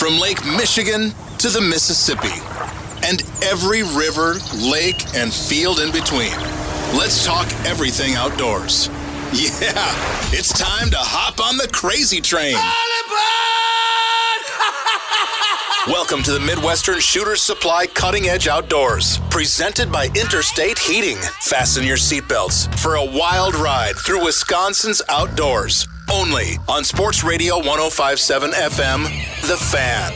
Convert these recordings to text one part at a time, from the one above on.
From Lake Michigan to the Mississippi and every river, lake, and field in between. Let's talk everything outdoors. Yeah, it's time to hop on the crazy train. Welcome to the Midwestern Shooter's Supply Cutting Edge Outdoors, presented by Interstate Heating. Fasten your seatbelts for a wild ride through Wisconsin's outdoors. Only on Sports Radio 1057 FM, The Fan.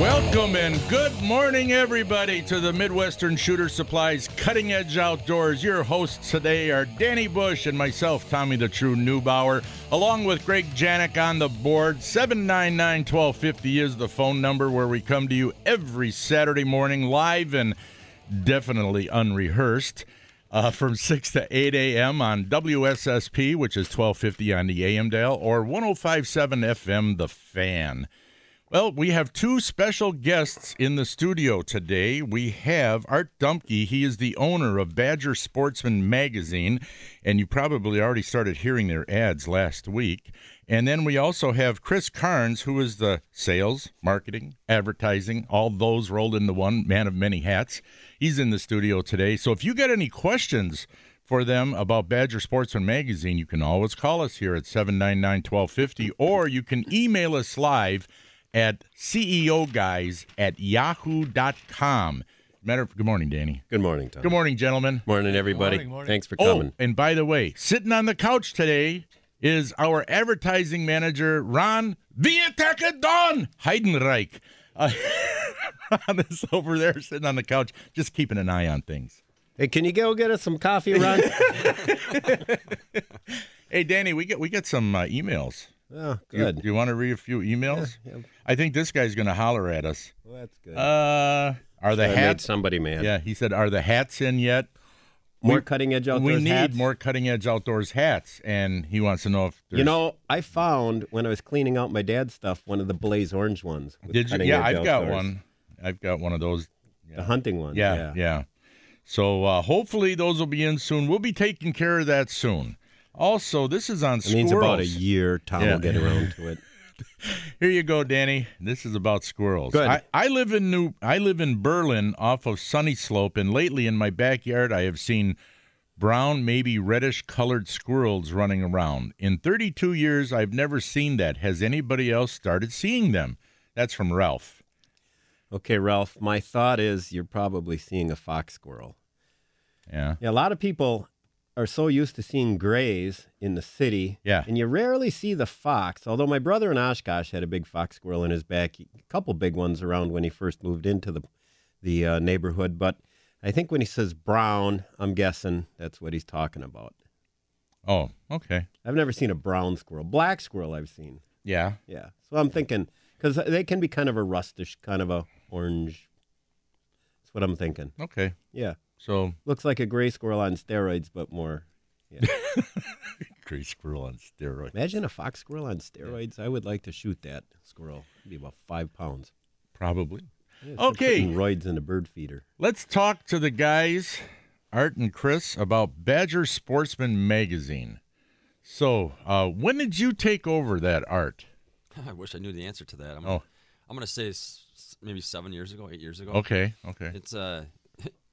Welcome and good morning, everybody, to the Midwestern Shooter Supplies Cutting Edge Outdoors. Your hosts today are Danny Bush and myself, Tommy the True Neubauer, along with Greg Janik on the board. 799 1250 is the phone number where we come to you every Saturday morning, live and definitely unrehearsed. Uh, from 6 to 8 a.m. on WSSP, which is 1250 on the AM dial, or 1057 FM, The Fan. Well, we have two special guests in the studio today. We have Art Dumpke. He is the owner of Badger Sportsman Magazine, and you probably already started hearing their ads last week. And then we also have Chris Carnes, who is the sales, marketing, advertising, all those rolled into one man of many hats. He's in the studio today. So if you got any questions for them about Badger Sportsman Magazine, you can always call us here at 799 1250, or you can email us live at CEO guys at yahoo.com. Matter of, good morning, Danny. Good morning, Tom. Good morning, gentlemen. Morning, everybody. Morning, morning. Thanks for coming. Oh, coming. and by the way, sitting on the couch today is our advertising manager, Ron Viateka Don Heidenreich. Uh, is over there sitting on the couch, just keeping an eye on things. Hey, can you go get us some coffee, Ron? Hey, Danny, we get we get some uh, emails. oh, You- good. You, want to read a few emails? Yeah, yeah. I think this guy's going to holler at us. Well, that's good. Uh, are the made hats? somebody mad. Yeah, he said, "Are the hats in yet?" More we- cutting edge outdoors we need hats? more cutting edge outdoors hats, and he wants to know if there's, You know, I found when I was cleaning out my dad's stuff one of the blaze orange ones. Did you? Yeah, I've got one. I've got one of those. The hunting one. Yeah, Yeah. yeah. So uh, hopefully those will be in soon. We'll be taking care of that soon. Also, this is on It squirrels. means about a year Tom Yeah. will get around to it. Here you go, Danny. This is about squirrels. Good. I, I live in New. I live in Berlin, off of Sunny Slope, and lately in my backyard, I have seen brown, maybe reddish colored squirrels running around. In 32 years, I've never seen that. Has anybody else started seeing them? That's from Ralph. Okay, Ralph, my thought is you're probably seeing a fox squirrel. Yeah. Yeah, a lot of people are so used to seeing grays in the city. Yeah. And you rarely see the fox. Although my brother in Oshkosh had a big fox squirrel in his back, a couple big ones around when he first moved into the the uh, neighborhood. But I think when he says brown, I'm guessing that's what he's talking about. Oh, okay. I've never seen a brown squirrel. Black squirrel I've seen. Yeah. Yeah. So I'm thinking because they can be kind of a rustish, kind of a orange. That's what I'm thinking. Okay. Yeah. So, Looks like a gray squirrel on steroids, but more. gray squirrel on steroids. Imagine a fox squirrel on steroids. I would like to shoot that squirrel. It'd be about five pounds. Probably. Yeah, Okay. Roids in a bird feeder. Let's talk to the guys, Art and Chris, about Badger Sportsman Magazine. So, uh, when did you take over that art? I wish I knew the answer to that. I'm Oh. gonna, I'm gonna say s- s- maybe seven years ago, eight years ago. Okay, okay. It's uh,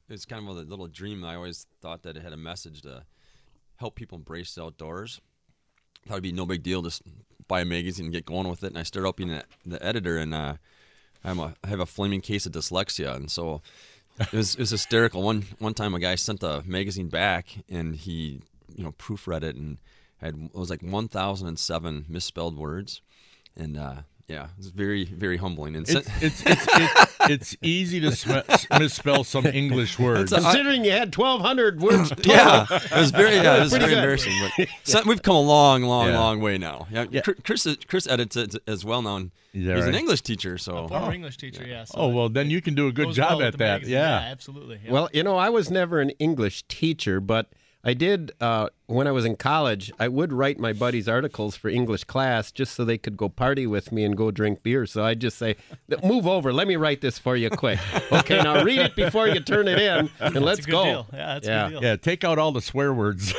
it's kind of a little dream. I always thought that it had a message to help people embrace the outdoors. Thought it'd be no big deal, just buy a magazine and get going with it. And I started up being the- editor, and uh, I'm a, I have a flaming case of dyslexia, and so it was it was hysterical. One one time, a guy sent the magazine back, and he you know proofread it and had it was like 1,007 misspelled words, and uh, yeah, it's very very humbling. And It's, sent- it's, it's, it's, it's easy to sm- misspell some English words. Considering you had 1,200 words total. yeah, it was very yeah, it was Pretty very good. embarrassing. But so- we've come a long, long, Yeah. long way now. Yeah, Yeah. Chris- Chris Chris edits it as well now. and He's that an? English teacher, so Former oh. English teacher, yeah. so oh, well, then you can do a good job well at that. magazine. Yeah. absolutely. yeah. Well, you know, I was never an English teacher, but I did, uh, when I was in college, I would write my buddies articles for English class just so they could go party with me and go drink beer. So I'd just say, move over, let me write this for you quick. Okay, now read it before you turn it in, and That's let's a good go. Deal. Yeah, that's Yeah. a good deal. Yeah, take out all the swear words.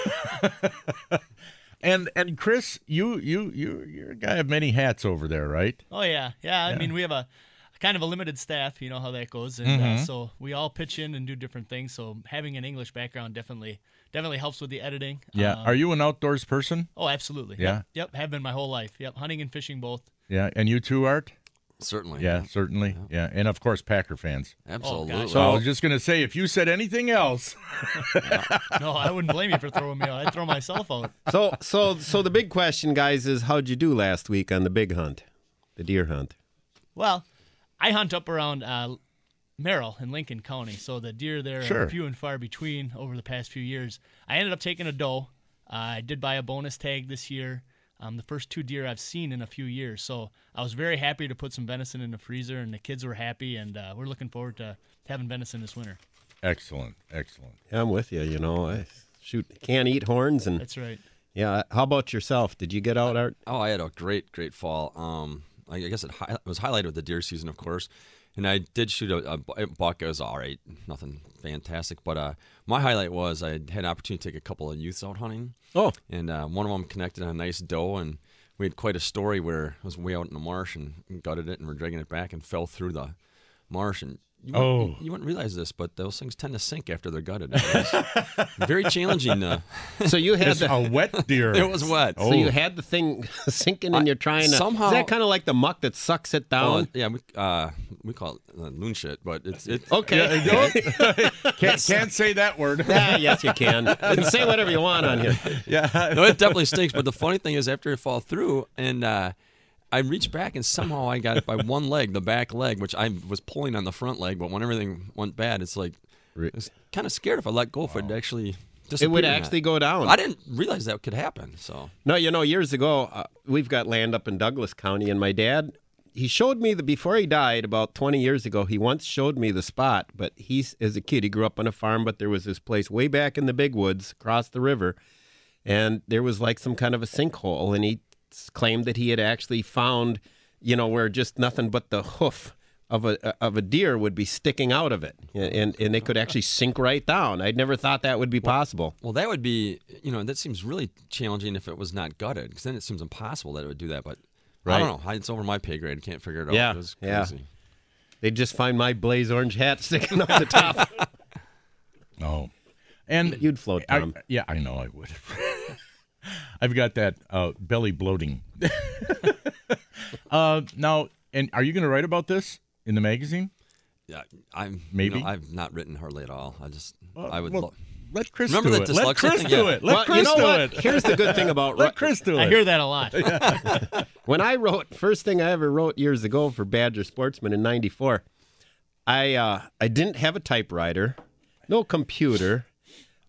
And and Chris, you you you you're a guy of many hats over there, right? Oh yeah, yeah. I mean, we have a kind of a limited staff. You know how that goes, and uh, so we all pitch in and do different things. So having an English background definitely definitely helps with the editing. Yeah. Um, Are you an outdoors person? oh, absolutely. Yeah. Yep, yep. Have been my whole life. Yep. Hunting and fishing both. Yeah. And you too, Art? Certainly. Yeah, certainly. Yeah. And of course, Packer fans. Absolutely. So I was just going to say, if you said anything else, No, I wouldn't blame you for throwing me out. I'd throw myself out. So, so, so the big question, guys, is how'd you do last week on the big hunt, the deer hunt? Well, I hunt up around uh, Merrill in Lincoln County, so the deer there Sure. are few and far between over the past few years. I ended up taking a doe. Uh, I did buy a bonus tag this year. Um, the first two deer I've seen in a few years, so I was very happy to put some venison in the freezer, and the kids were happy, and uh, we're looking forward to having venison this winter. excellent, excellent. Yeah, I'm with you. You know, I shoot can't eat horns, and That's right. yeah. How about yourself? Did you get out, Art? Oh, I had a great, great fall. Um, I I guess it, hi- was highlighted with the deer season, of course. And I did shoot a, a a buck. It was all right, nothing fantastic. But uh, my highlight was I had an opportunity to take a couple of youths out hunting. Oh, and uh, one of them connected on a nice doe, and we had quite a story where I was way out in the marsh and gutted it, and we're dragging it back and fell through the marsh. And you Oh. wouldn't, you wouldn't realize this, but those things tend to sink after they're gutted. Very challenging. Uh, so you had the. a wet deer. it was wet. So you had the thing sinking, and you're trying to. somehow- is that kind of like the muck that sucks it down? Well, yeah, we, uh, we call it uh, loon shit, but it's it's okay. can't, can't say that word. Ah, yes, you can. You can say whatever you want on here. yeah. no, it definitely stinks. But the funny thing is, after it fall through, and uh, I reached back, and somehow I got it by one leg, the back leg, which I was pulling on the front leg. But when everything went bad, it's like I was kind of scared if I let go, if it'd actually It would actually go down. I didn't realize that could happen. So No, you know, years ago, uh, we've got land up in Douglas County, and my dad, he showed me the before he died about 20 years ago. He once showed me the spot, but he's as a kid, he grew up on a farm, but there was this place way back in the big woods across the river, and there was like some kind of a sinkhole, and he claimed that he had actually found, you know, where just nothing but the hoof. Of a uh, of a deer would be sticking out of it, and and, and they could actually sink right down. I'd never thought that would be possible. well, that would be you know that seems really challenging if it was not gutted, because then it seems impossible that it would do that. But I don't know. It's over my pay grade. I can't figure it out. Yeah, it was yeah. crazy. They'd just find my blaze orange hat sticking up the top. oh. And You'd float, I- yeah, I know I would. I've got that uh, belly bloating. uh, now, and are you going to write about this in the magazine? Yeah, I'm Maybe? You know, I've not written hardly at all. I just I would. well, lo- Let Chris Remember do that it. Let Chris thing? do Yeah. it. Let well, Chris you know do what? it. Here's the good thing about Let Chris do it. I hear that a lot. when I wrote first thing I ever wrote years ago for Badger Sportsman in '94. I uh, I didn't have a typewriter, no computer.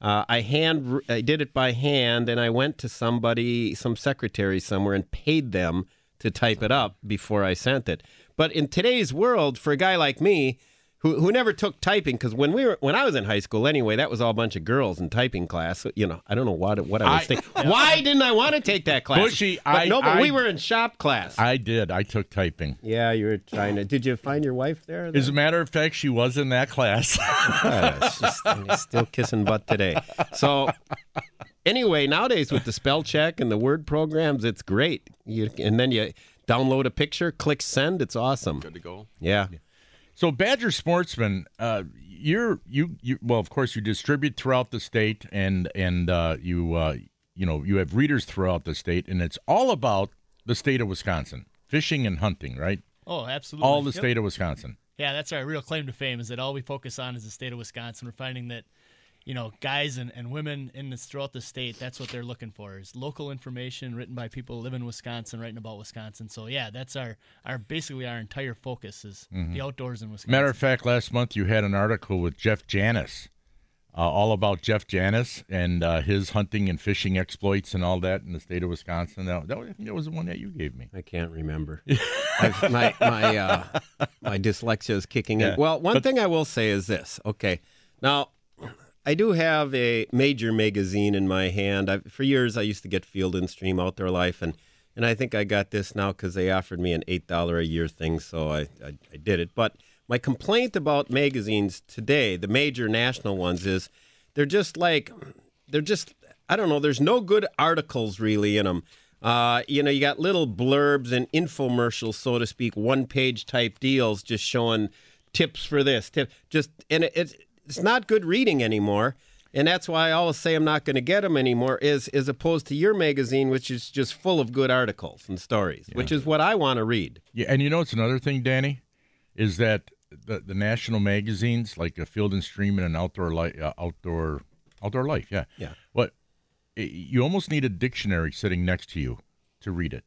Uh, I hand I did it by hand, and I went to somebody, some secretary somewhere, and paid them to type it up before I sent it. But in today's world, for a guy like me, who who never took typing, because when we were when I was in high school anyway, that was all a bunch of girls in typing class. So, you know, I don't know what what I was I- thinking. Why didn't I want to take that class? Bushy, But I- no, but I- we were in shop class. I did. I took typing. Yeah, you were trying to. Did you find your wife there? As a matter of fact, she was in that class. Uh, she's still kissing butt today. So, anyway, nowadays with the spell check and the word programs, it's great. You and then you download a picture, click send. It's awesome. good to go. Yeah. So Badger Sportsman, uh, you're you you well, of course, you distribute throughout the state, and and uh, you uh, you know you have readers throughout the state, and it's all about the state of Wisconsin, fishing and hunting, right? Oh, absolutely. All the Yep. state of Wisconsin. Yeah, that's our real claim to fame is that all we focus on is the state of Wisconsin. We're finding that, you know, guys and, and women in this throughout the state, that's what they're looking for is local information written by people who live in Wisconsin, writing about Wisconsin. So yeah, that's our, our basically our entire focus is the outdoors in Wisconsin. Mm-hmm. Matter of fact, last month you had an article with Jeff Janis, uh, all about Jeff Janis and uh, his hunting and fishing exploits and all that in the state of Wisconsin. That, that was, I think that was the one that you gave me. I can't remember. My my uh, my dyslexia is kicking Yeah. in. Well, one thing I will say is this. Okay, now I do have a major magazine in my hand. I've, for years, I used to get Field and Stream Outdoor Life, and and I think I got this now because they offered me an eight dollar a year thing, so I, I I did it. But my complaint about magazines today, the major national ones, is they're just like they're just I don't know. There's no good articles really in them. Uh, you know, you got little blurbs and infomercials, so to speak, one page type deals, just showing tips for this tip. Just and it, it's it's not good reading anymore. And that's why I always say I'm not going to get them anymore, is as opposed to your magazine, which is just full of good articles and stories, which is what I want to read. Yeah, and you know it's another thing, Danny, is that the the national magazines like a Field and Stream and an Outdoor Life, uh, Outdoor Outdoor Life, yeah, Yeah. What you almost need a dictionary sitting next to you to read it.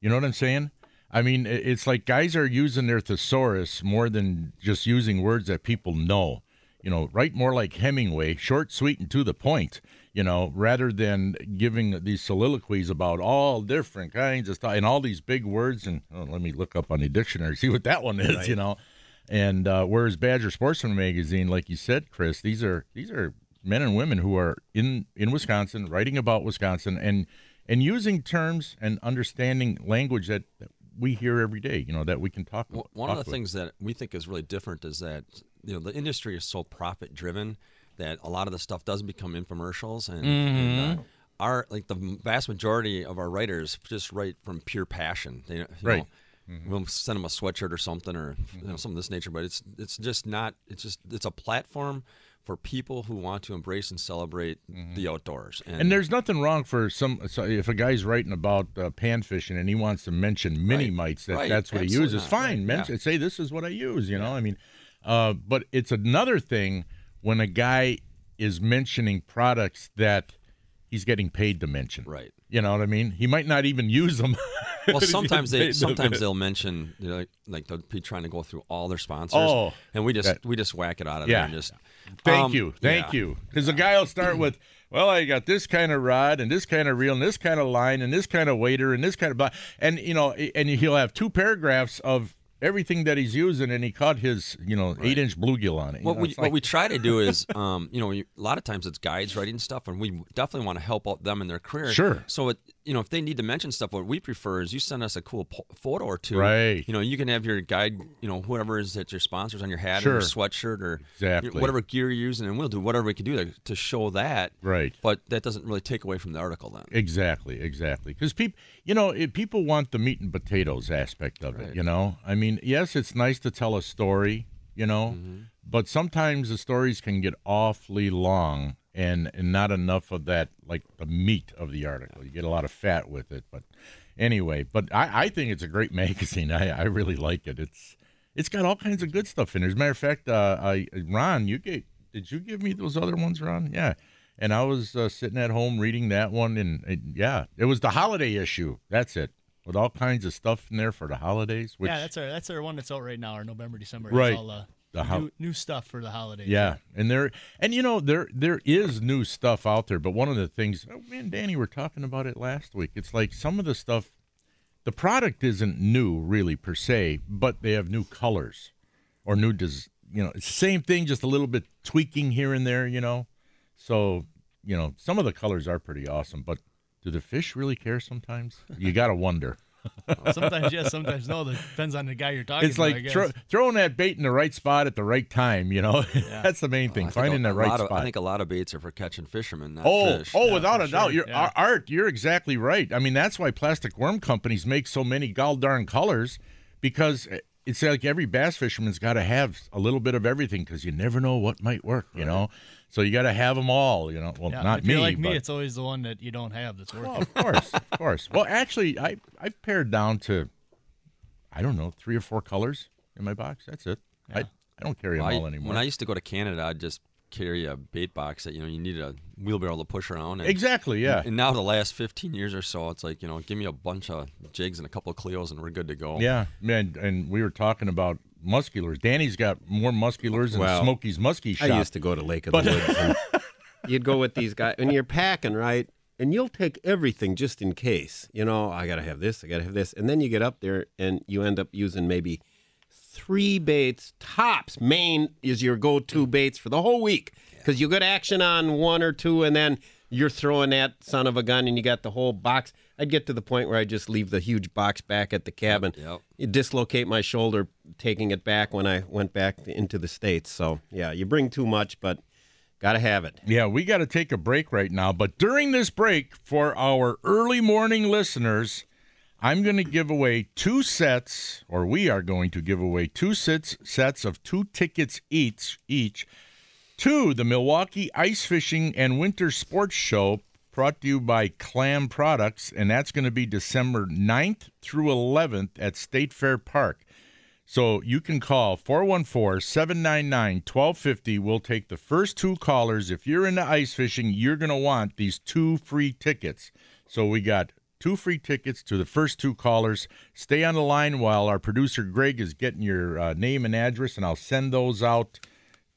You know what I'm saying? I mean, it's like guys are using their thesaurus more than just using words that people know. You know, write more like Hemingway, short, sweet, and to the point. You know, rather than giving these soliloquies about all different kinds of stuff and all these big words. And oh, let me look up on the dictionary, see what that one is. You know, and uh, whereas Badger Sportsman magazine, like you said, Chris, these are these are men and women who are in in Wisconsin, writing about Wisconsin, and and using terms and understanding language that, that we hear every day. You know that we can talk. Well, about, one of the with. things that we think is really different is that you know the industry is so profit driven that a lot of the stuff does become infomercials and, and Mm-hmm. uh, our like the vast majority of our writers just write from pure passion. They, you Right. Mm-hmm. We'll send them a sweatshirt or something, or you know, something of this nature. But it's it's just not. It's just it's a platform for people who want to embrace and celebrate the outdoors. And, Mm-hmm. And there's nothing wrong for some. So if a guy's writing about uh, pan fishing and he wants to mention mini mites, that Right. that's what he uses. not. Fine, Right. mention, Yeah. say this is what I use. You know, I mean, uh, but it's another thing when a guy is mentioning products that he's getting paid to mention. Right. You know what I mean? He might not even use them. Well, sometimes they sometimes they'll mention you know, like, like they'll be trying to go through all their sponsors. Oh, and we just that- we just whack it out of Yeah. there and just Thank um, you, thank yeah. you. Because the guy will start with, "Well, I got this kind of rod and this kind of reel and this kind of line and this kind of wader and this kind of," and you know, and he'll have two paragraphs of everything that he's using, and he caught his, you know, eight inch bluegill on it. What know, we it's what we try to do is, um, you know, a lot of times it's guides writing stuff, and we definitely want to help out them in their career. Sure. So it, you know, if they need to mention stuff, what we prefer is you send us a cool po- photo or two. Right. You know, you can have your guide, you know, whoever is at your sponsors on your hat Sure. or your sweatshirt or Exactly. whatever gear you're using, and we'll do whatever we can do to, to show that. Right. But that doesn't really take away from the article then. Exactly, exactly. Because people, you know, it, people want the meat and potatoes aspect of it. You know, I mean, yes, it's nice to tell a story, you know, mm-hmm. but sometimes the stories can get awfully long and, and not enough of that, like the meat of the article. You get a lot of fat with it, but anyway. But I, I think it's a great magazine. I, I really like it. It's it's got all kinds of good stuff in there. As a matter of fact, uh, I, Ron, you gave did you give me those other ones, Ron? Yeah. And I was uh, sitting at home reading that one, and, and yeah, it was the holiday issue. That's it, with all kinds of stuff in there for the holidays. Which, yeah, that's our that's our one that's out right now, our November December. Right. It's all uh, The ho- new, new stuff for the holidays. Yeah, and there and you know there there is new stuff out there, but one of the things oh, me and Danny were talking about it last week. It's like some of the stuff, the product isn't new really per se, but they have new colors or new des, You know, same thing, just a little bit tweaking here and there. You know, so you know some of the colors are pretty awesome, but do the fish really care? Sometimes you got to wonder. Sometimes yes, sometimes no. That depends on the guy you're talking It's to. I like guess. throw, throwing that bait in the right spot at the right time. You know, that's the main oh, thing. I think Finding a, the right lot of- spot. I think a lot of baits are for catching fishermen, not Oh, fish. oh, Yeah, without for a doubt, you're, yeah. Art, you're exactly right. I mean, that's why plastic worm companies make so many gall darn colors because it's like every bass fisherman's got to have a little bit of everything because you never know what might work. You know, so you got to have them all. You know, well, Yeah, not if me, you're like me, it's always the one that you don't have that's working. well, of course, of course. Well, actually, I I pared down to I don't know three or four colors in my box. That's it. I I don't carry them Well, I- all anymore. When I used to go to Canada, I'd just carry a bait box that you know you need a wheelbarrow to push around. And, exactly. Yeah. And now the last 15 years or so, it's like you know, give me a bunch of jigs and a couple of Cleos, and we're good to go. Yeah, man, and we were talking about muskie lures. Danny's got more muskie lures than Well, Smokey's muskie shop. I used to go to Lake of the Woods. You'd go with these guys, and you're packing, right? And you'll take everything just in case. You know, I got to have this, I got to have this. And then you get up there and you end up using maybe three baits tops. Main is your go to baits for the whole week because you get action on one or two, and then you're throwing that son of a gun, and you got the whole box. I'd get to the point where I just leave the huge box back at the cabin. Yep. You dislocate my shoulder taking it back when I went back into the states. So yeah, you bring too much, but Got to have it. Yeah, we got to take a break right now. But during this break, for our early morning listeners, I'm going to give away two sets, or we are going to give away two sets sets of two tickets each each to the Milwaukee Ice Fishing and Winter Sports Show brought to you by Clam Products, and that's going to be December 9th through 11th at State Fair Park. So you can call 414 799 1250. We'll take the first two callers. If you're into ice fishing, you're going to want these two free tickets. So we got two free tickets to the first two callers. Stay on the line while our producer Greg is getting your uh, name and address, and I'll send those out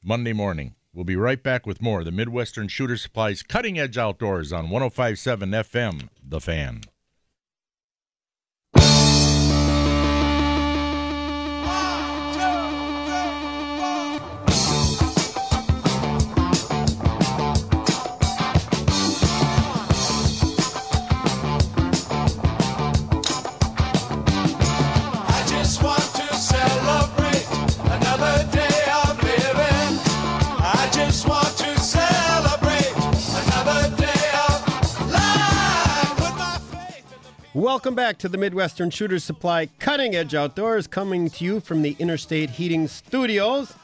Monday morning. We'll be right back with more. The Midwestern Shooter Supplies Cutting Edge Outdoors on 1057 FM, The Fan. Welcome back to the Midwestern Shooter Supply Cutting Edge Outdoors, coming to you from the Interstate Heating Studios.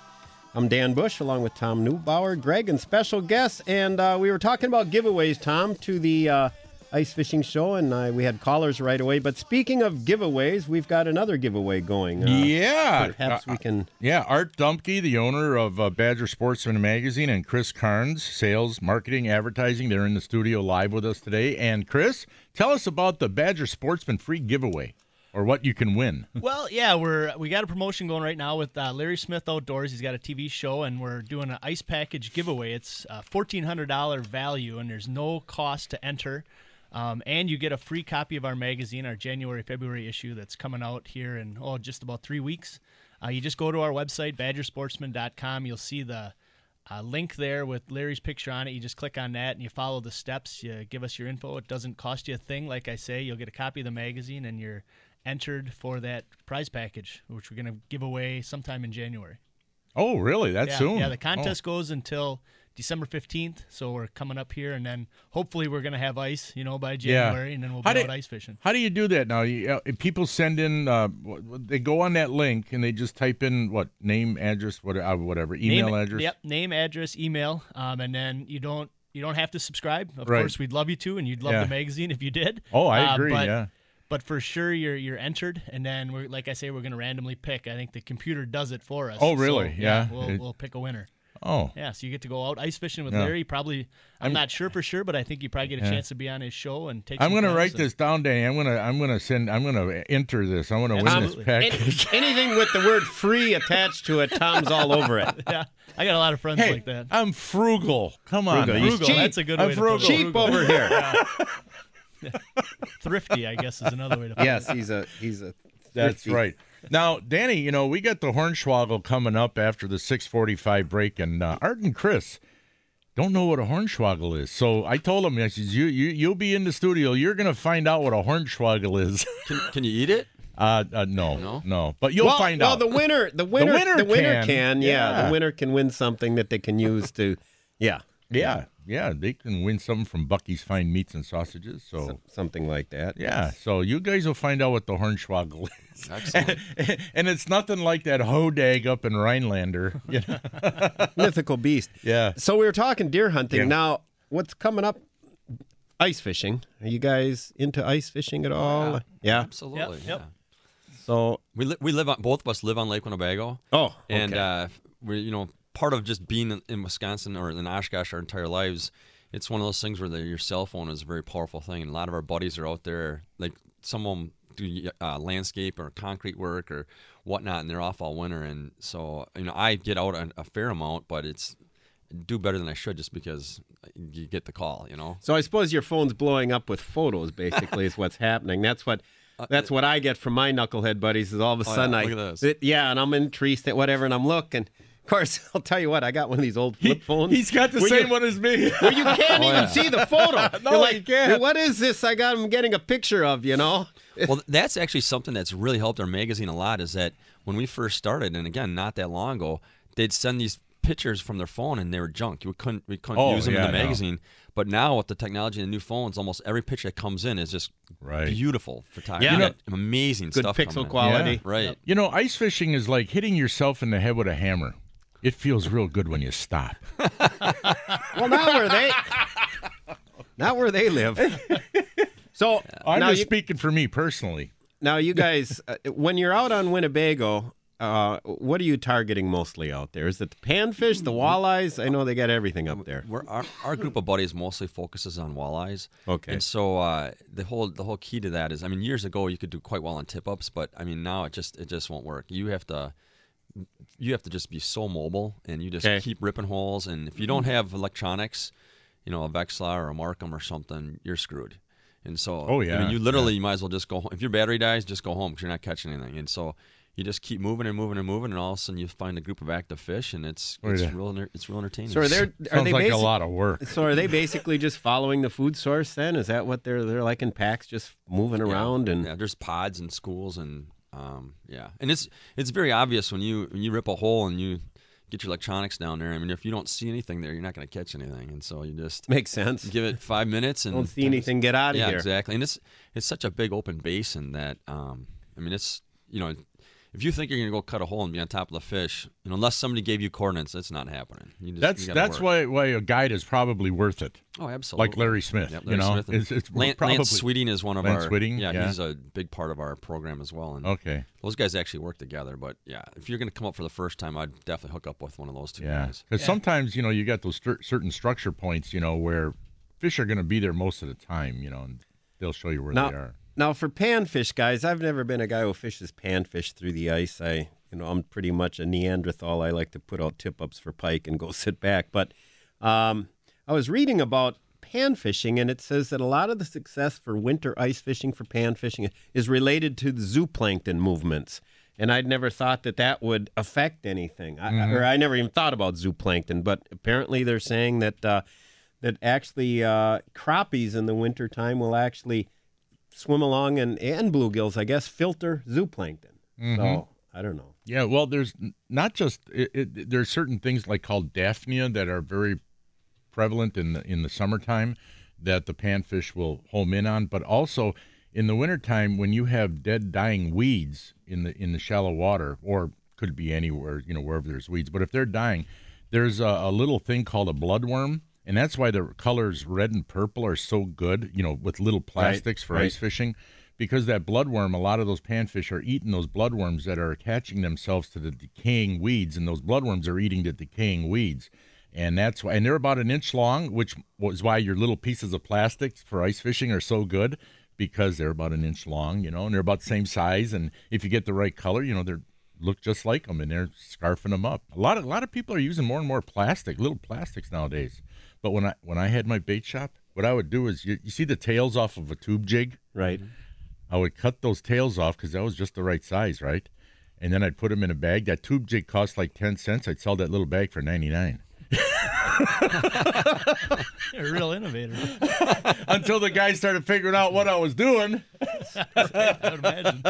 I'm Dan Bush, along with Tom Neubauer, Greg, and special guests. And uh, we were talking about giveaways, Tom, to the uh, ice fishing show, and uh, we had callers right away. But speaking of giveaways, we've got another giveaway going. Uh, yeah. Perhaps Uh, we can. Yeah, Art Dumpke, the owner of uh, Badger Sportsman Magazine, and Chris Carnes, sales, marketing, advertising. They're in the studio live with us today. And Chris, tell us about the Badger Sportsman free giveaway or what you can win. Well, yeah, we're we got a promotion going right now with uh, Larry Smith Outdoors. He's got a TV show, and we're doing an ice package giveaway. It's a fourteen hundred dollar value, and there's no cost to enter. Um, and you get a free copy of our magazine, our January February issue that's coming out here in oh just about three weeks. Uh, you just go to our website badgersportsman.com. You'll see the uh, link there with Larry's picture on it. You just click on that and you follow the steps. You give us your info. It doesn't cost you a thing. Like I say, you'll get a copy of the magazine and you're entered for that prize package, which we're going to give away sometime in January. Oh, really? That yeah, soon? yeah. The contest goes until December 15th, so we're coming up here, and then hopefully we're going to have ice, you know, by Yeah. January, and then we'll be How do- out ice fishing. How do you do that now? You, uh, if people send in, uh, they go on that link and they just type in what name, address, uh, whatever, email name, address. Yep, name, address, email, um, and then you don't you don't have to subscribe. Of Right. course, we'd love you to, and you'd love Yeah. the magazine if you did. Oh, I Uh, agree. but, yeah. But for sure, you're you're entered, and then we're like I say, we're going to randomly pick. I think the computer does it for us. Oh, really? So, Yeah. We'll, It- we'll pick a winner. Oh, Yeah, so you get to go out ice fishing with Yeah. Larry. Probably, I'm, not sure for sure, but I think you probably get a Yeah. chance to be on his show and take. I'm going gonna to write this down, Danny. I'm gonna, I'm gonna send, I'm gonna enter this. I'm gonna win this package. Any- anything with the word free attached to it, Tom's all over it. Yeah, I got a lot of friends Hey, like that. I'm frugal. Come on, Frugal. Frugal, cheap. that's a good I'm way to put it. frugal. Cheap over here. Thrifty, I guess, is another way to put Yes, it. he's a he's a. That's right. Now, Danny, you know we got the Hornswoggle coming up after the 6:45 break, and uh, Art and Chris don't know what a Hornswoggle is. So I told them, I says, you you you'll be in the studio. You're gonna find out what a Hornswoggle is. Can, can you eat it? uh, uh, no, No? no, but you'll well, find well, out. the winner, the winner, winner the winner can. can. yeah, Yeah. the winner can win something that they can use to, yeah, yeah, yeah, they can win something from Bucky's Fine Meats and Sausages. So. something like that. Yeah, so you guys will find out what the Hornswoggle is. Excellent. and it's nothing like that hodag up in Rhinelander. You know? mythical beast. Yeah. So we were talking deer hunting. Yeah. Now, what's coming up? Ice fishing. Are you guys into ice fishing at all? Yeah. Absolutely. yep. yeah. So, We li- we live on both of us live on Lake Winnebago. oh, and uh, we you know part of just being in, in Wisconsin or in Oshkosh our entire lives. It's one of those things where the, your cell phone is a very powerful thing, and a lot of our buddies are out there. Like some of them do uh, landscape or concrete work or whatnot, and they're off all winter. And so you know I get out a, a fair amount, but it's do better than I should just because you get the call. You know. So I suppose your phone's blowing up with photos. Basically, is what's happening. That's what. That's what I get from my knucklehead buddies. Is all of a Uh, Oh, sudden yeah, I, look at this. it- yeah, and I'm in tree stand, whatever, and I'm looking. Of course, I'll tell you what. I got one of these old flip phones. He's got the same you- one as me. Where you can't oh, even yeah. see the photo. No, You're like, you can't. What is this? I got. I'm getting a picture of. You know. well, that's actually something that's really helped our magazine a lot. Is that when we first started, and again, not that long ago, they'd send these pictures from their phone and they were junk. You couldn't we couldn't Oh, use them yeah, in the no. magazine. But now with the technology and the new phones, almost every picture that comes in is just Right. beautiful photography. Yeah. You You got amazing Good stuff. pixel coming in. quality. Right. You know, ice fishing is like hitting yourself in the head with a hammer. It feels real good when you stop. Well, not where they, not where they live. So I'm now just you, speaking for me personally. now you guys, uh, when you're out on Winnebago, uh, what are you targeting mostly out there? Is it the panfish, the walleyes? I know they got everything up there. We're, our, our group of buddies mostly focuses on walleyes. Okay. And so uh, the whole the whole key to that is, I mean, years ago you could do quite well on tip ups, but I mean now it just it just won't work. You have to you have to just be so mobile and you just Okay. keep ripping holes. And if you don't mm-hmm. have electronics, you know, a Vexilar or a Marcum or something, you're screwed. And so, Oh, yeah, I yeah, mean, you literally you might as well just go home. If your battery dies, just go home because you're not catching anything. And so you just keep moving and moving and moving, and all of a sudden you find a group of active fish, and it's Oh, it's yeah. real it's real entertaining. So are they are Sounds they like a lot of work. So are they basically just following the food source? Then is that what they're they're like in packs, just moving Yeah. around and yeah, there's pods and schools and um, yeah, and it's it's very obvious when you when you rip a hole and you get your electronics down there. I mean, if you don't see anything there, you're not going to catch anything, and so you just makes sense. give it five minutes and Don't see anything, get out of yeah, here. exactly. And it's it's such a big open basin that um, I mean, it's you know. If you think you're going to go cut a hole and be on top of the fish, and unless somebody gave you coordinates, that's not happening. You just, That's you that's work. why why a guide is probably worth it. Oh, absolutely. Like Larry Smith, Yep, you know, Smith it's, it's Lan- probably Lance Sweeting is one of Lance our. Sweeting, yeah, yeah. he's a big part of our program as well. And okay. those guys actually work together. But yeah, if you're going to come up for the first time, I'd definitely hook up with one of those two Yeah, guys. because sometimes you know you got those cer- certain structure points, you know, where fish are going to be there most of the time, you know, and they'll show you where Now, they are. Now for panfish guys, I've never been a guy who fishes panfish through the ice. I, you know, I'm pretty much a Neanderthal. I like to put out tip ups for pike and go sit back. But um, I was reading about pan fishing, and it says that a lot of the success for winter ice fishing for pan fishing is related to the zooplankton movements. And I'd never thought that that would affect anything, I, or I never even thought about zooplankton. But apparently, they're saying that uh, that actually uh, crappies in the wintertime will actually swim along and, and bluegills, I guess, filter zooplankton. So mm-hmm. I don't know. Yeah, well, there's not just it, it, there's certain things like called daphnia that are very prevalent in the in the summertime that the panfish will home in on, but also in the wintertime when you have dead dying weeds in the in the shallow water or could be anywhere, you know, wherever there's weeds, but if they're dying, there's a, a little thing called a bloodworm, and that's why the colors red and purple are so good, you know, with little plastics for right. ice fishing because that bloodworm, a lot of those panfish are eating those bloodworms that are attaching themselves to the decaying weeds, and those bloodworms are eating the decaying weeds. And that's why, and they're about an inch long, which was why your little pieces of plastic for ice fishing are so good because they're about an inch long, you know, and they're about the same size. And if you get the right color, you know, they're look just like them, and they're scarfing them up. A lot of a lot of people are using more and more plastic, little plastics nowadays. But when I when I had my bait shop, what I would do is you, you see the tails off of a tube jig. Right. Mm-hmm. I would cut those tails off because that was just the right size, right? And then I'd put them in a bag. That tube jig cost like ten cents. I'd sell that little bag for ninety nine. You're a real innovator. Until the guy started figuring out what I was doing. I would imagine.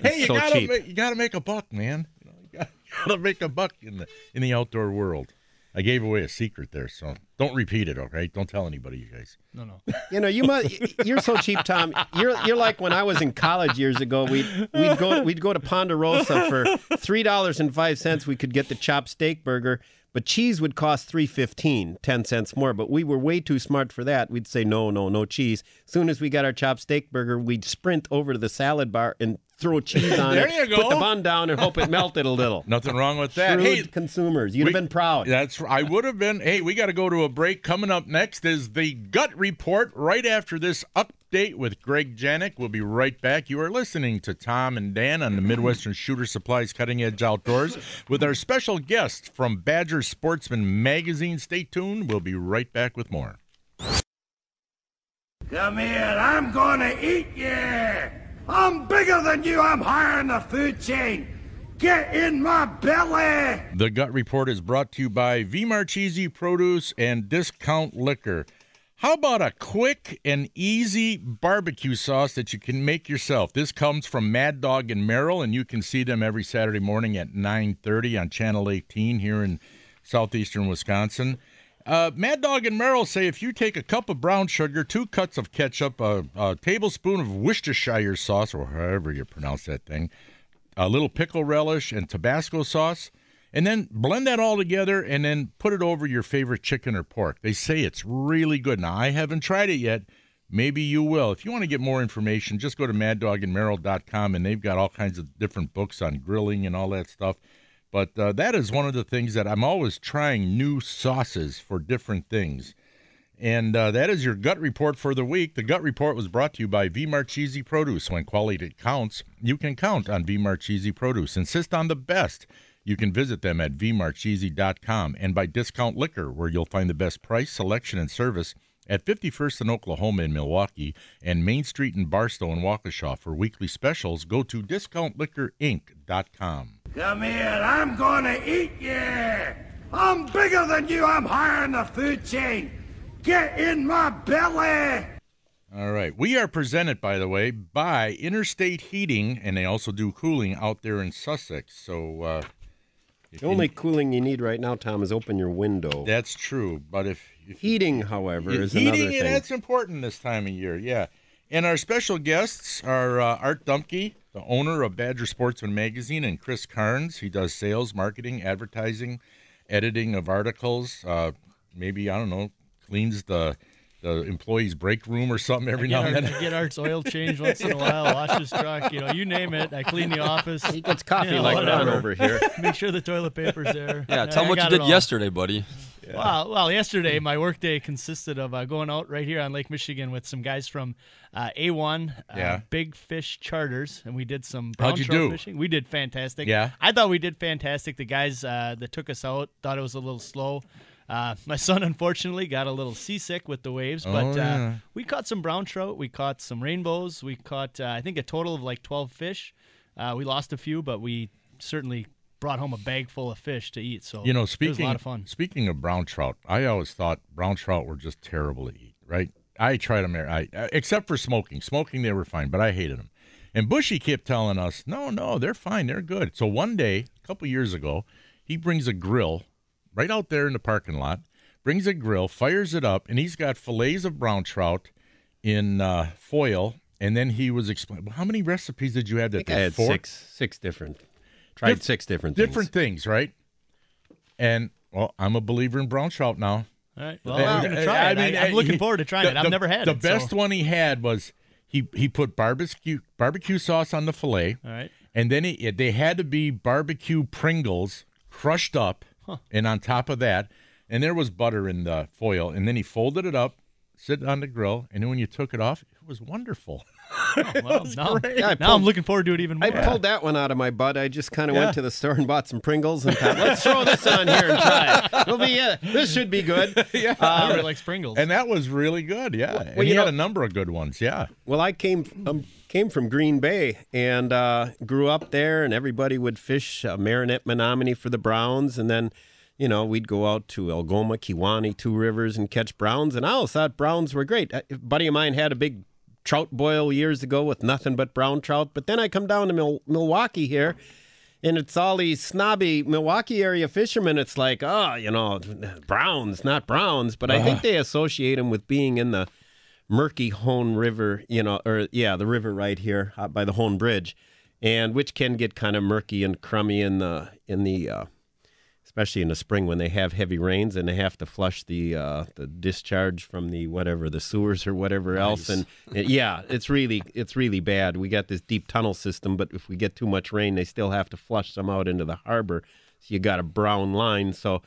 Hey, you so gotta cheap. make, you gotta make a buck, man. You, know, you gotta, gotta make a buck in the in the outdoor world. I gave away a secret there, so don't repeat it, okay? Don't tell anybody, you guys. No, no. You know, you must. You're so cheap, Tom. You're you're like when I was in college years ago. We would we'd go we'd go to Ponderosa for three dollars and five cents. We could get the chopped steak burger, but cheese would cost three fifteen, ten cents more. But we were way too smart for that. We'd say no, no, no cheese. soon as we got our chopped steak burger, we'd sprint over to the salad bar and throw cheese on There it. you go. Put the bun down and hope it melted a little. Nothing wrong with that. Shrewd Hey, consumers, you'd we- have been proud. That's I would have been. Hey, we got to go to a break. Coming up next is the gut report. Right after this update with Greg Janik, we'll be right back. You are listening to Tom and Dan on the Midwestern Shooter Supplies Cutting Edge Outdoors with our special guest from Badger Sportsman Magazine. Stay tuned. We'll be right back with more. Come here, I'm gonna eat you! I'm bigger than you, I'm higher in the food chain! Get in my belly! The Gut Report is brought to you by V Marchese Produce and Discount Liquor. How about a quick and easy barbecue sauce that you can make yourself? This comes from Mad Dog and Merrill, and you can see them every Saturday morning at 9:30 on Channel 18 here in southeastern Wisconsin. Uh, Mad Dog and Merrill say if you take a cup of brown sugar, two cups of ketchup, a, a tablespoon of Worcestershire sauce, or however you pronounce that thing, a little pickle relish, and Tabasco sauce, and then blend that all together and then put it over your favorite chicken or pork. They say it's really good. Now, I haven't tried it yet. Maybe you will. If you want to get more information, just go to maddogandmerrill.com and they've got all kinds of different books on grilling and all that stuff. But uh, that is one of the things that I'm always trying new sauces for different things. And uh, that is your gut report for the week. The gut report was brought to you by V Marchese Produce. When quality counts, you can count on V Marchese Produce. Insist on the best. You can visit them at vmarchese.com and by Discount Liquor, where you'll find the best price, selection, and service at 51st and Oklahoma in Milwaukee and Main Street in Barstow and Waukesha. For weekly specials, go to discountliquorinc.com. Come here, I'm gonna eat you! I'm bigger than you, I'm higher in the food chain! Get in my belly! All right. We are presented, by the way, by Interstate Heating, and they also do cooling out there in Sussex. So, uh, if The you- only cooling you need right now, Tom, is open your window. that's true. But if, if Heating, however, is heating, another thing. that's important this time of year. Yeah. And our special guests are uh, Art Dumke, the owner of Badger Sportsman Magazine, and Chris Carnes. He does sales, marketing, advertising, editing of articles. Uh, maybe I don't know, cleans the the employees' break room or something every Get, now and Art, then. get Art's oil changed once in a while, wash his truck, you know, you name it. I clean the office. He gets coffee Yeah, like Ron whatever. over here. Make sure the toilet paper's there. Yeah, I- tell I them what you did yesterday, buddy. Well, well, yesterday my workday consisted of uh, going out right here on Lake Michigan with some guys from uh, A1 uh, Yeah. Big Fish Charters, and we did some brown How'd you trout do? fishing. We did fantastic. Yeah? I thought we did fantastic. The guys uh, that took us out thought it was a little slow. Uh, my son, unfortunately, got a little seasick with the waves, but Oh, yeah. uh, we caught some brown trout. We caught some rainbows. We caught, uh, I think, a total of like 12 fish. Uh, we lost a few, but we certainly brought home a bag full of fish to eat. So You know, it was a speaking lot of fun. speaking of brown trout, I always thought brown trout were just terrible to eat. Right? I tried them, I, uh, except for smoking. Smoking, they were fine, but I hated them. And Bushy kept telling us, "No, no, they're fine. They're good." So one day, a couple years ago, he brings a grill right out there in the parking lot. Brings a grill, fires it up, and he's got fillets of brown trout in uh, foil. And then he was explaining, how many recipes did you have I that think I had Four? six, six different. Tried Diff- six different different things. things, right? And well, I'm a believer in brown trout now. All right. Well, And- I'm gonna uh, try it. I mean, am uh, looking he- forward to trying the- it. I've the- never had the it. best so- one he had was he he put barbecue barbecue sauce on the fillet, All right. and then he, they had to be barbecue Pringles crushed up, and on top of that, and there was butter in the foil, and then he folded it up, sit it on the grill, and then when you took it off, it was wonderful. Well, now, Yeah, I now I'm looking forward to it even more. I pulled that one out of my butt. I just kind of Yeah. went to the store and bought some Pringles and thought, let's throw this on here and try it. It'll be, uh, this should be good. yeah, I really like Pringles. and that was really good. Yeah, and well, he you had a number of good ones. Yeah. Well, I came um, came from Green Bay and uh, grew up there, and everybody would fish uh, Marinette Menominee for the Browns, and then, you know, we'd go out to Algoma, Kewaunee, Two Rivers, and catch browns. And I always thought browns were great. A buddy of mine had a big trout boil years ago with nothing but brown trout, but then I come down to Mil- Milwaukee here. And it's all these snobby Milwaukee area fishermen. It's like, oh, you know, browns, not browns. But I think they associate them with being in the murky Hone River, you know, or yeah, the river right here by the Hoan Bridge, and which can get kind of murky and crummy in the in the uh, especially in the spring when they have heavy rains and they have to flush the uh, the discharge from the whatever the sewers or whatever else, and and yeah, it's really it's really bad. We got this deep tunnel system, but if we get too much rain, they still have to flush some out into the harbor. So you got a brown line. So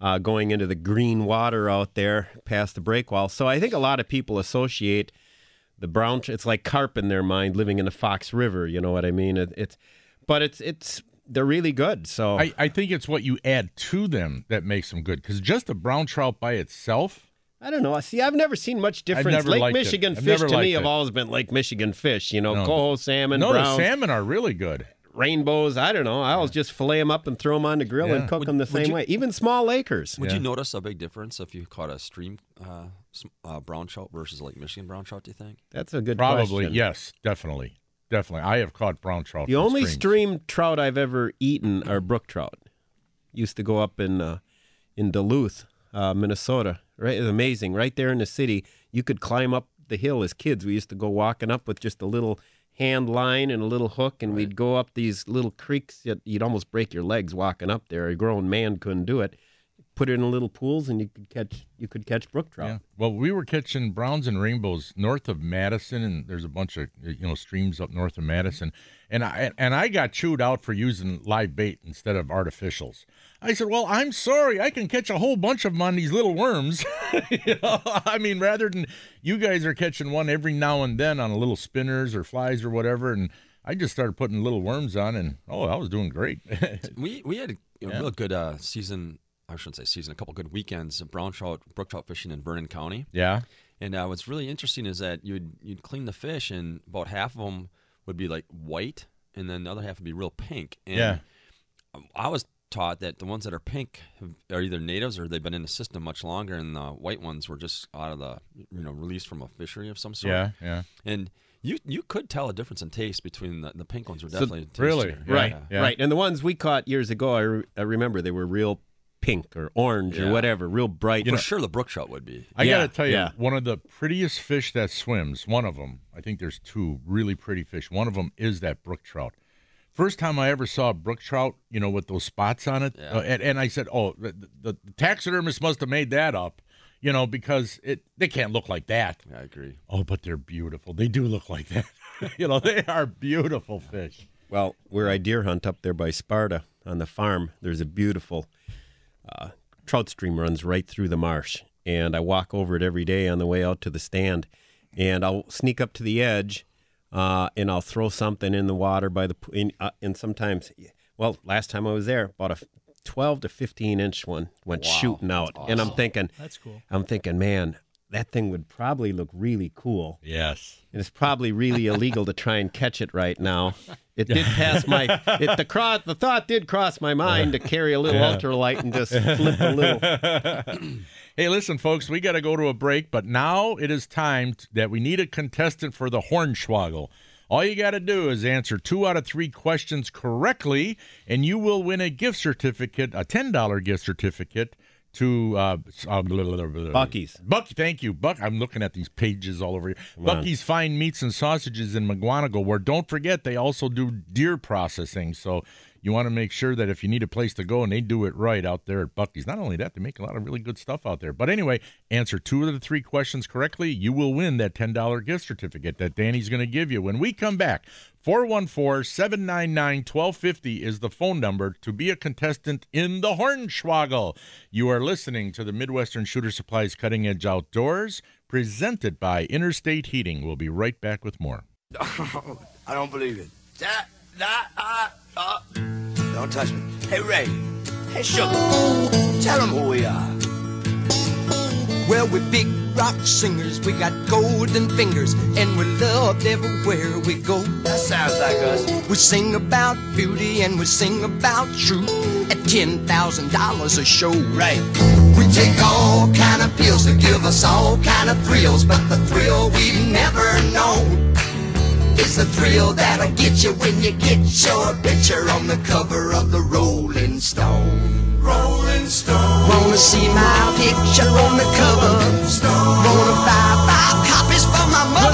uh, going into the green water out there past the breakwall. So I think a lot of people associate the brown. It's like carp in their mind living in the Fox River. You know what I mean? It, it's, but it's it's they're really good. So I, I think it's what you add to them that makes them good. Because just a brown trout by itself, I don't know. See, I've never seen much difference. never Lake liked it. Michigan I've fish never to me liked have always been Lake Michigan fish. You know, No. coho salmon, no, browns, the salmon are really good. rainbows. I don't know. I always just fillet them up and throw them on the grill Yeah. and cook Would- them the same you- way. Even small lakers. Would Yeah. you notice a big difference if you caught a stream uh, uh, brown trout versus Lake Michigan brown trout? Do you think? That's a good Probably, question. yes, definitely, definitely. I have caught brown trout. The only streams. stream trout I've ever eaten are brook trout. Used to go up in uh, in Duluth, uh, Minnesota. Right, it's amazing. Right there in the city, you could climb up the hill as kids. We used to go walking up with just a little hand line and a little hook, and we'd go up these little creeks. That you'd almost break your legs walking up there. A grown man couldn't do it. Put it in little pools, and you could catch you could catch brook trout. Yeah. Well, we were catching browns and rainbows north of Madison, and there's a bunch of you know streams up north of Madison, and I and I got chewed out for using live bait instead of artificials. I said, "Well, I'm sorry. I can catch a whole bunch of them on these little worms. you know, I mean, rather than you guys are catching one every now and then on a little spinners or flies or whatever, and I just started putting little worms on, and oh, I was doing great. We we had a, a real good uh, season. I shouldn't say season. A couple good weekends of brown trout, brook trout fishing in Vernon County. yeah, And uh, what's really interesting is that you'd you'd clean the fish, and about half of them would be like white, and then the other half would be real pink. And Yeah. I was taught that the ones that are pink have, are either natives or they've been in the system much longer, and the white ones were just out of the you know released from a fishery of some sort. yeah, yeah. And you you could tell a difference in taste between the, the pink ones were So- definitely really? Yeah. Right, Yeah. right. And the ones we caught years ago, I, re- I remember they were real pink or orange or whatever, real bright. You For sure, the brook trout would be. I Yeah, got to tell you, yeah. one of the prettiest fish that swims, one of them, I think there's two really pretty fish. One of them is that brook trout. First time I ever saw a brook trout, you know, with those spots on it. Yeah. Uh, and, and I said, oh, the, the, the taxidermist must have made that up, you know, because it they can't look like that. Yeah, I agree. Oh, but they're beautiful. They do look like that. you know, they are beautiful fish. Well, where I deer hunt up there by Sparta on the farm, there's a beautiful uh, trout stream runs right through the marsh, and I walk over it every day on the way out to the stand, and I'll sneak up to the edge, uh, and I'll throw something in the water by the p- in, uh, and sometimes, well, last time I was there, about a 12 to 15 inch one went shooting out, and I'm thinking, That's cool. I'm thinking, man, that thing would probably look really cool. Yes. And it's probably really illegal to try and catch it right now. It did pass my it, the cro- the thought did cross my mind to carry a little ultralight and just flip a little. Hey, listen, folks, we got to go to a break, but now it is time t- that we need a contestant for the Hornswoggle. All you got to do is answer two out of three questions correctly, and you will win a gift certificate, a $10 gift certificate to uh, s- blah, blah, blah, blah. Buck, thank you, Buck. I'm looking at these pages all over here. Bucky's Fine Meats and Sausages in Mukwonago, where don't forget they also do deer processing. So you want to make sure that if you need a place to go and they do it right out there at Bucky's. Not only that, they make a lot of really good stuff out there. But anyway, answer two of the three questions correctly, you will win that $10 gift certificate that Danny's going to give you. When we come back, 414 799 1250 is the phone number to be a contestant in the Hornswoggle. You are listening to the Midwestern Shooter Supplies Cutting Edge Outdoors, presented by Interstate Heating. We'll be right back with more. I don't believe it. That, that, uh, uh. Don't touch me. Hey, Ray. Hey, Sugar. Tell them who we are. Well, we're big rock singers, we got golden fingers, and we're loved everywhere we go. That sounds like us. We sing about beauty and we sing about truth at $10,000 a show. Right. We take all kind of pills to give us all kind of thrills, but the thrill we've never known is the thrill that'll get you when you get your picture on the cover of the Rolling Stone. Rolling Stone. Wanna see my picture on the cover? Stone. Wanna buy five copies for my mother?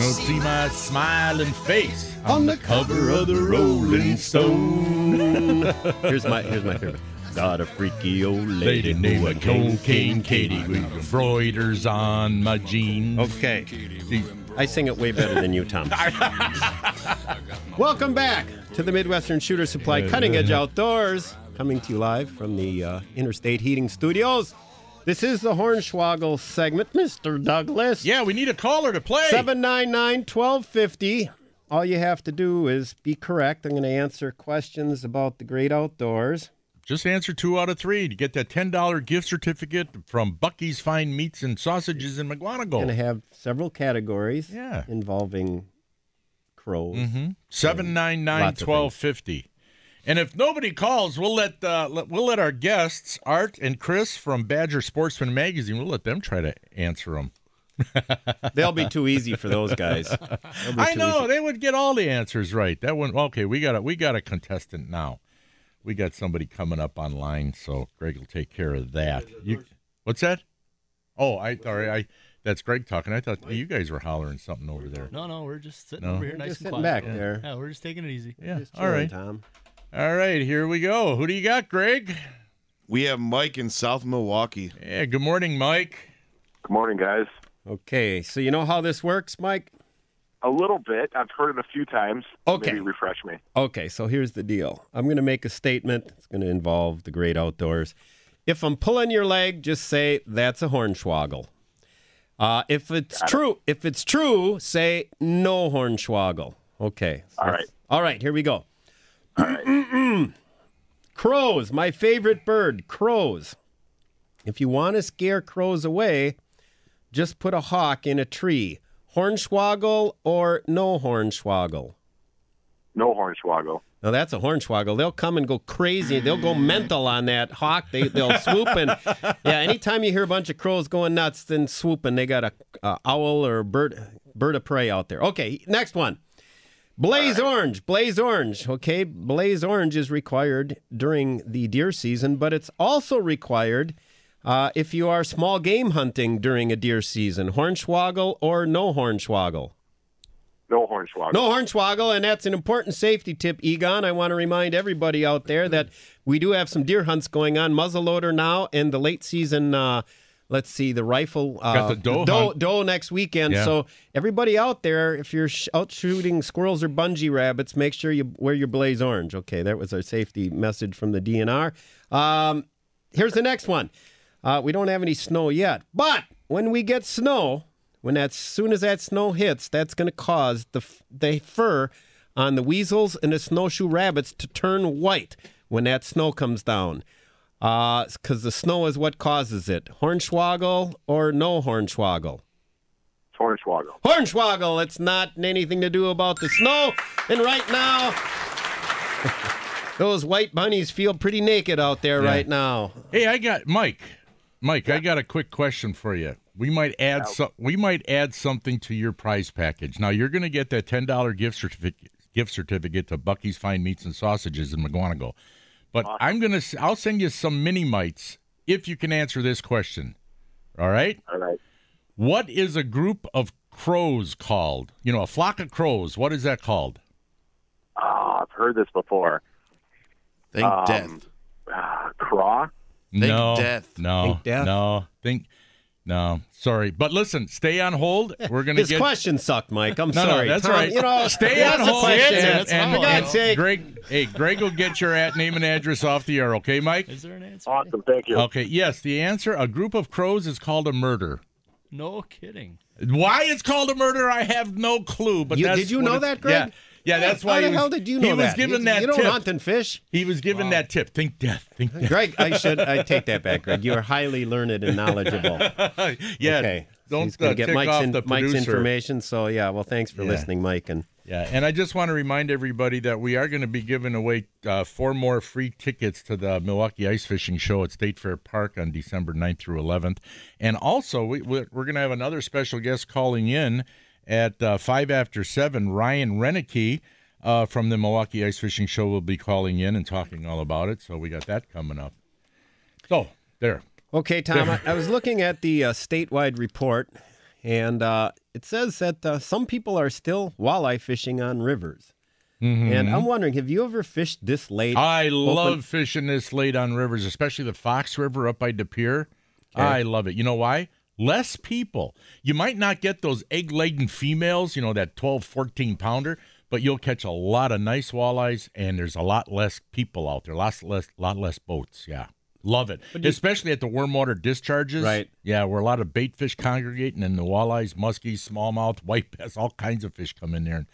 Don't see my smiling face on the cover of the Rolling Stone. Here's my here's my favorite. Got a freaky old Lady lady, named who a a cocaine cocaine Katie. Katie with embroiders on my jeans. Okay, See, I sing it way better than you, Tom. Welcome back to the Midwestern Shooter Supply Cutting Edge Outdoors, coming to you live from the uh, Interstate Heating Studios. This is the Hornswoggle segment, Mr. Douglas. Yeah, we need a caller to play. 799 1250. All you have to do is be correct. I'm going to answer questions about the great outdoors. Just answer two out of three to get that $10 gift certificate from Bucky's Fine Meats and Sausages in Going to have several categories Yeah. involving crows. Mm-hmm. 799 1250. And if nobody calls, we'll let, uh, let we'll let our guests, Art and Chris from Badger Sportsman Magazine, we'll let them try to answer them. They'll be too easy for those guys. I know easy. they would get all the answers right. That one. Okay, we got a we got a contestant now. We got somebody coming up online, so Greg will take care of that. You, what's that? Oh, I sorry, I that's Greg talking. I thought you guys were hollering something over there. No, no, we're just sitting No. over here We're nice just and sitting quiet. back there. Yeah, we're just taking it easy. Yeah, Just all chilling, right, Tom. all right. Here we go. Who do you got, Greg? We have Mike in South Milwaukee. Yeah. Good morning, Mike. Good morning, guys. Okay, so you know how this works, Mike? A little bit. I've heard it a few times. Okay. Maybe refresh me. Okay, so here's the deal. I'm going to make a statement. It's going to involve the great outdoors. If I'm pulling your leg, just say that's a hornswoggle. Uh, if it's true, if it's true, say no hornswoggle. Okay. so- All right. All right. Here we go. All right. Crows, my favorite bird. Crows. If you want to scare crows away, just put a hawk in a tree. Hornswoggle or no hornswoggle. no hornswoggle. Now that's a hornswoggle. They'll come and go crazy. They'll go mental on that hawk. They they'll swoop and yeah. Anytime you hear a bunch of crows going nuts, then swooping, they got a, a owl or a bird bird of prey out there. Okay, next one. Blaze orange, blaze orange. Okay, blaze orange is required during the deer season, but it's also required uh, if you are small game hunting during a deer season. Hornswoggle or no hornswoggle. No hornswoggle. No hornswoggle, and that's an important safety tip, Egon. I want to remind everybody out there that we do have some deer hunts going on. Muzzleloader now, and the late season. Uh, let's see, the rifle. Uh, Got the doe doe, doe next weekend. Yeah. So everybody out there, if you're sh- out shooting squirrels or bungee rabbits, make sure you wear your blaze orange. Okay, that was our safety message from the DNR. Um, here's the next one. Uh, we don't have any snow yet, but when we get snow, when that soon as that snow hits, that's going to cause the the fur on the weasels and the snowshoe rabbits to turn white when that snow comes down. Because the snow is what causes it. Hornswoggle or no hornswoggle? It's hornswoggle. Hornswoggle. It's not anything to do about the snow. And right now, those white bunnies feel pretty naked out there Yeah. right now. Hey, I got Mike. Mike, I got a quick question for you. We might add some. We might add something to your prize package. Now you're going to get that ten dollar gift certificate. Gift certificate to Bucky's Fine Meats and Sausages in Mukwonago. But I'm gonna. I'll send you some mini mites if you can answer this question. All right. All right. What is a group of crows called? You know, a flock of crows. What is that called? Oh, I've heard this before. Think Um, death. Uh, craw. Think no, death. No, Think death? no. Think. No, sorry, but listen. Stay on hold. We're gonna This get. question sucked, Mike. I'm No, no, sorry. that's Tom, right. You know, Stay on hold. question. and, That's and- fine. For God's sake. Greg, hey, Greg will get your at name and address off the air, okay, Mike? Is there an answer? Awesome. Thank you. Okay, yes, the answer a group of crows is called a murder. No kidding. Why it's called a murder, I have no clue. But You- that's did you know it's- that, Greg? Yeah, yeah, that's How why. the was, hell did you know he was that? given you, that You don't tip. hunt and fish. He was given that tip. Think death. Think death. Greg, I should I take that back, Greg. You are highly learned and knowledgeable. yeah. okay. So Don't he's gonna uh, get Mike's, in- the Mike's information. So yeah, well, thanks for Yeah. listening, Mike. And Yeah, and I just want to remind everybody that we are going to be giving away uh, four more free tickets to the Milwaukee Ice Fishing Show at State Fair Park on December 9th through 11th. And also, we, we're going to have another special guest calling in at uh, 5 after 7. Ryan Renicky uh, from the Milwaukee Ice Fishing Show will be calling in and talking all about it. So we got that coming up. So, there. okay, Tom, I, I was looking at the uh, statewide report, and uh, it says that uh, some people are still walleye fishing on rivers. And I'm wondering, have you ever fished this late? I love fishing this late on rivers, especially the Fox River up by De Pere. I love it. You know why? Less people. You might not get those egg laden females, you know, that 12, 14 pounder, but you'll catch a lot of nice walleyes, and there's a lot less people out there, lots less, lot less boats. Yeah. Love it. Especially at the warm water discharges. Right. Yeah, where a lot of bait fish congregate, and then the walleyes, muskies, smallmouth, white bass, all kinds of fish come in there and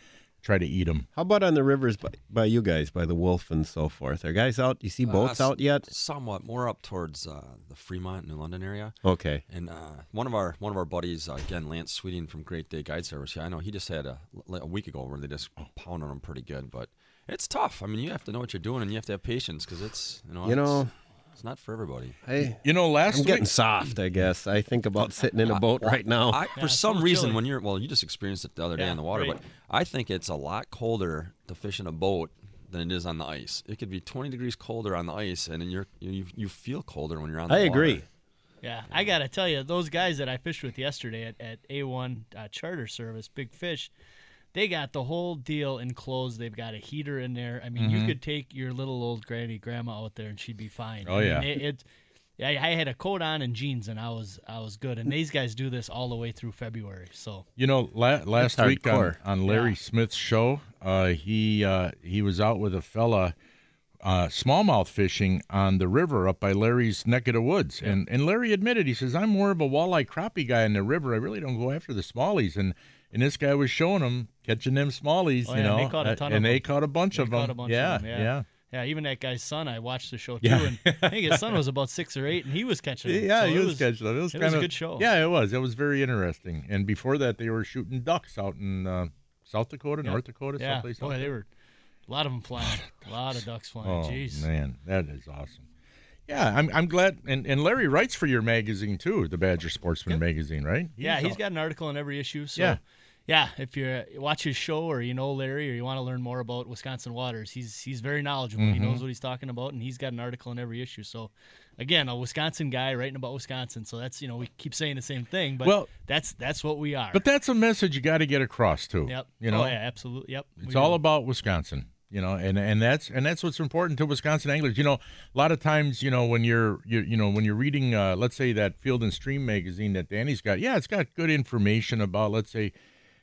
try to eat them. How about on the rivers by, by you guys, by the Wolf and so forth? Are guys out? You see boats Uh, out yet? Somewhat more up towards uh, the Fremont, New London area. Okay. And uh, one of our one of our buddies, uh, again, Lance Sweeting from Great Day Guide Service. Yeah, I know he just had a, a week ago where they just pounded them pretty good, but it's tough. I mean, you have to know what you're doing and you have to have patience because it's you know You it's, know- it's not for everybody. Hey, You know, last I'm getting soft, I guess. I think about sitting in a boat right now. I, Yeah, for some reason, chilly. when you're well, you just experienced it the other day Yeah, in the water, right. but I think it's a lot colder to fish in a boat than it is on the ice. It could be 20 degrees colder on the ice, and then you're you you feel colder when you're on. the I water. agree. Yeah, I gotta tell you, those guys that I fished with yesterday at, at A1 uh, Charter Service, Big Fish, they got the whole deal enclosed. They've got a heater in there. I mean, you could take your little old granny grandma out there and she'd be fine. Oh, I mean, yeah. it, it- I, I had a coat on and jeans, and I was I was good. And these guys do this all the way through February. So You know, la- last That's week on, on Larry Yeah. Smith's show, uh, he uh, he was out with a fella uh, smallmouth fishing on the river up by Larry's neck of the woods, and and Larry admitted he says I'm more of a walleye crappie guy in the river. I really don't go after the smallies, and and this guy was showing them catching them smallies, Oh, you yeah, know, they caught a uh, ton and of they caught a bunch They of them. caught a bunch of yeah, them, yeah. yeah. yeah, even that guy's son, I watched the show too, Yeah. and I think his son was about six or eight, and he was catching. them. Yeah, So he it was, catching them. It was it kind was a of good show. Yeah, it was. It was very interesting. And before that, they were shooting ducks out in uh, South Dakota, North Dakota, Yeah, someplace. boy, they were a lot of them flying, a lot of ducks flying. Oh Jeez. man, that is awesome. Yeah, I'm I'm glad. And, and Larry writes for your magazine too, the Badger Sportsman magazine, right? Yeah, he's got an article in every issue. So Yeah. Yeah, if you watch his show or you know Larry or you want to learn more about Wisconsin waters, he's he's very knowledgeable. He Mm-hmm. knows what he's talking about, and he's got an article in every issue. So again, a Wisconsin guy writing about Wisconsin. So that's you know we keep saying the same thing, but Well- that's that's what we are. But that's a message you got to get across too. yep. You know, Oh yeah, absolutely. Yep. it's all do. about Wisconsin. You know, and and that's and that's what's important to Wisconsin anglers. You know, a lot of times, you know, when you're you, you know when you're reading, uh, let's say that Field and Stream magazine that Danny's got, yeah, it's got good information about, let's say,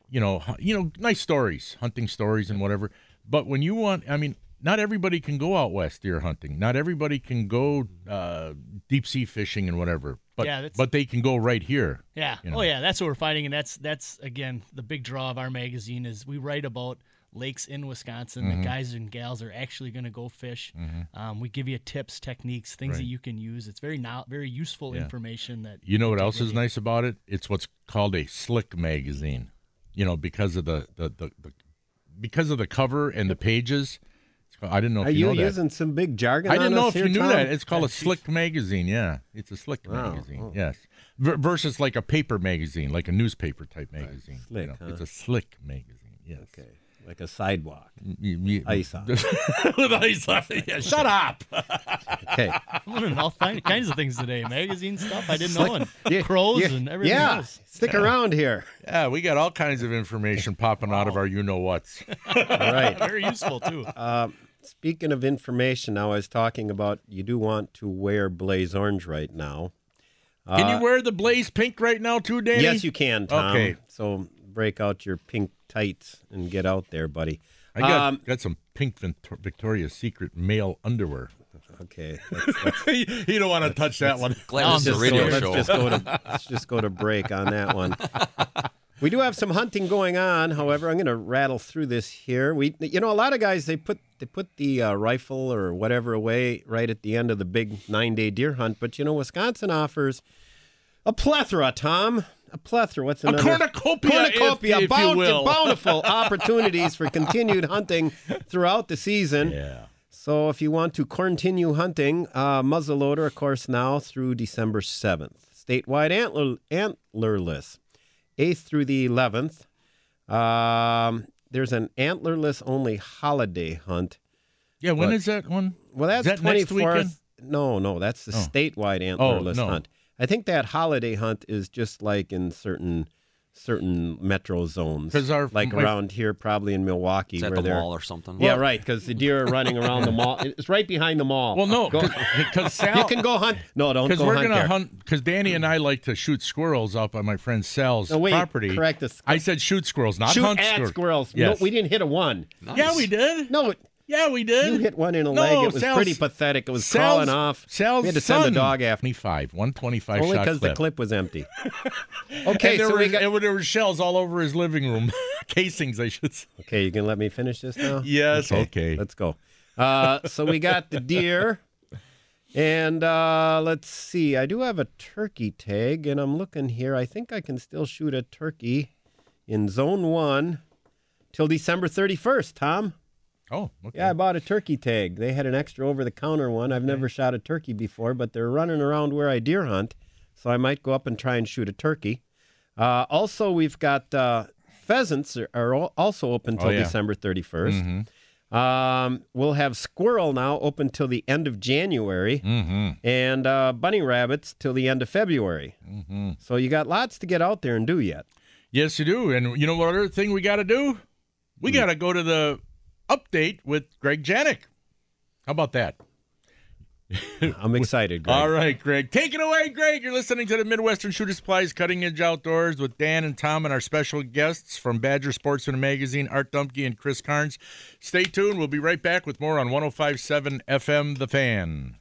you know, you know, nice stories, hunting stories and whatever. But when you want, I mean, not everybody can go out west deer hunting. Not everybody can go uh, deep sea fishing and whatever. But Yeah, but they can go right here. Yeah. you know. Oh yeah, that's what we're fighting, and that's that's again the big draw of our magazine is we write about lakes in Wisconsin. Mm-hmm. The guys and gals are actually going to go fish. Um, we give you tips, techniques, things that you can use. It's very now very useful Yeah. information that You know what else is nice about it? It's what's called a slick magazine. You know, because of the the, the, the because of the cover and the pages. I didn't know if Are you you know that. using some big jargon? I didn't on know us if here, you knew Tom? that. It's called a slick magazine. Yeah, it's a slick Wow. magazine. Oh. Yes, V- versus like a paper magazine, like a newspaper type magazine. Slick, you know, huh? It's a slick magazine. Yes. Okay, like a sidewalk. Y- y- Ice on. with ice on it. Yeah, shut up. Okay. I'm learning all fin- kinds of things today. Magazine stuff I didn't know, and Yeah, crows yeah, and everything yeah. else. Stick around here. Yeah, we got all kinds of information popping out of our you know whats. All right. Very useful too. Uh, speaking of information, now I was talking about you do want to wear blaze orange right now. Can Uh, you wear the blaze pink right now too, Danny? Yes, you can, Tom. Okay. So break out your pink tights and get out there, buddy. I got Um, got some pink Victoria's Secret male underwear. okay. Let's, let's you don't want to touch that one. Glad this is a radio go, let's show. just go to let's just go to break on that one. We do have some hunting going on. However, I'm going to rattle through this here. We, you know, a lot of guys they put they put the uh, rifle or whatever away right at the end of the big nine day deer hunt. But you know, Wisconsin offers a plethora, Tom. A plethora. What's another? cornucopia, if- cornucopia, if you bounti- will. bountiful opportunities for continued hunting throughout the season. Yeah. So if you want to continue hunting, uh, muzzleloader, of course, now through December 7th. Statewide antler, antlerless, 8th through the 11th. Um, there's an antlerless only holiday hunt. Yeah, when What? is that one? Well, that's that next 24th. weekend? No, no, that's the Oh. statewide antlerless no. hunt. I think that holiday hunt is just like in certain certain metro zones. our- like my- around here, probably in Milwaukee, It's at where the mall or something. yeah, right, because the deer are running around the mall. It's right behind the mall. Well, no, because Sal. you can go hunt. No, don't Because go we're hunt gonna there. hunt. Because Danny and I like to shoot squirrels up on my friend Sal's No, wait, property. correct this. I said shoot squirrels, not Shoot hunt at squirrels. squirrels. Yes. No, we didn't hit a one. Yeah, we did. No, Yeah, we did. you hit one in a No, leg. It was Sal's- pretty pathetic. It was Sal's- crawling off. Sal's we had to send the dog after. 25, 125 Only because the clip was empty. And okay, there, so were, we got. and there were shells all over his living room. Casings, I should say. Okay, you can let me finish this now. Yes, okay. Let's go. Uh, so we got the deer, and uh, let's see. I do have a turkey tag, and I'm looking here. I think I can still shoot a turkey in zone one till December 31st. Tom. Oh, okay. Yeah, I bought a turkey tag. They had an extra over-the-counter one. I've never shot a turkey before, but they're running around where I deer hunt, so I might go up and try and shoot a turkey. Uh, also, we've got uh, pheasants are, are also open Oh, till yeah. December 31st. Mhm. Um, we'll have squirrel now open till the end of January, Mm-hmm. and uh, bunny rabbits till the end of February. Mm-hmm. So you got lots to get out there and do yet. Yes, you do. And you know what other thing we got to do? We got to go to the update with Greg Janik. How about that? I'm excited. Greg. All right, Greg. Take it away, Greg. You're listening to the Midwestern Shooter Supplies Cutting Edge Outdoors with Dan and Tom and our special guests from Badger Sportsman Magazine, Art Dumpke and Chris Carnes. Stay tuned. We'll be right back with more on 1057 FM The Fan.